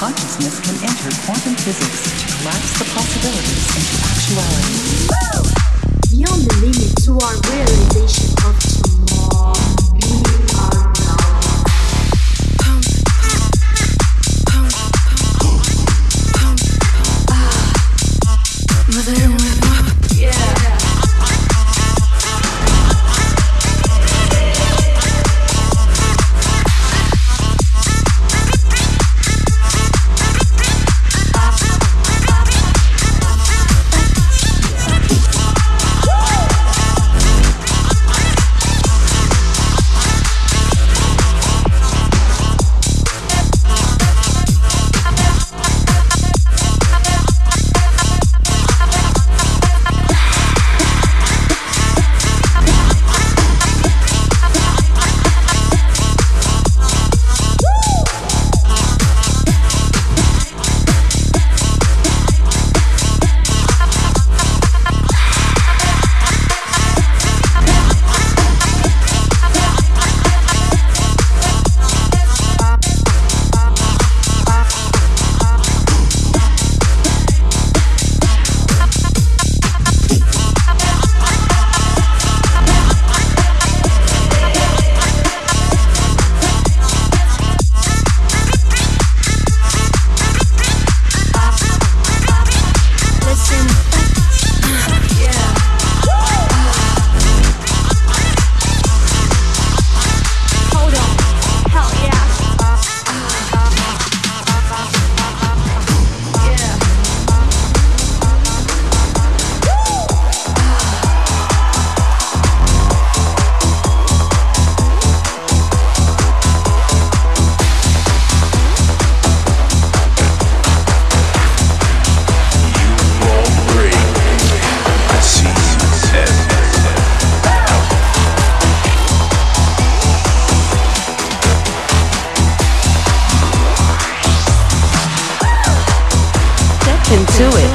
consciousness can enter quantum physics to collapse the possibilities into actuality. Beyond the limit to our realization of tomorrow, we are now. Yeah. Poder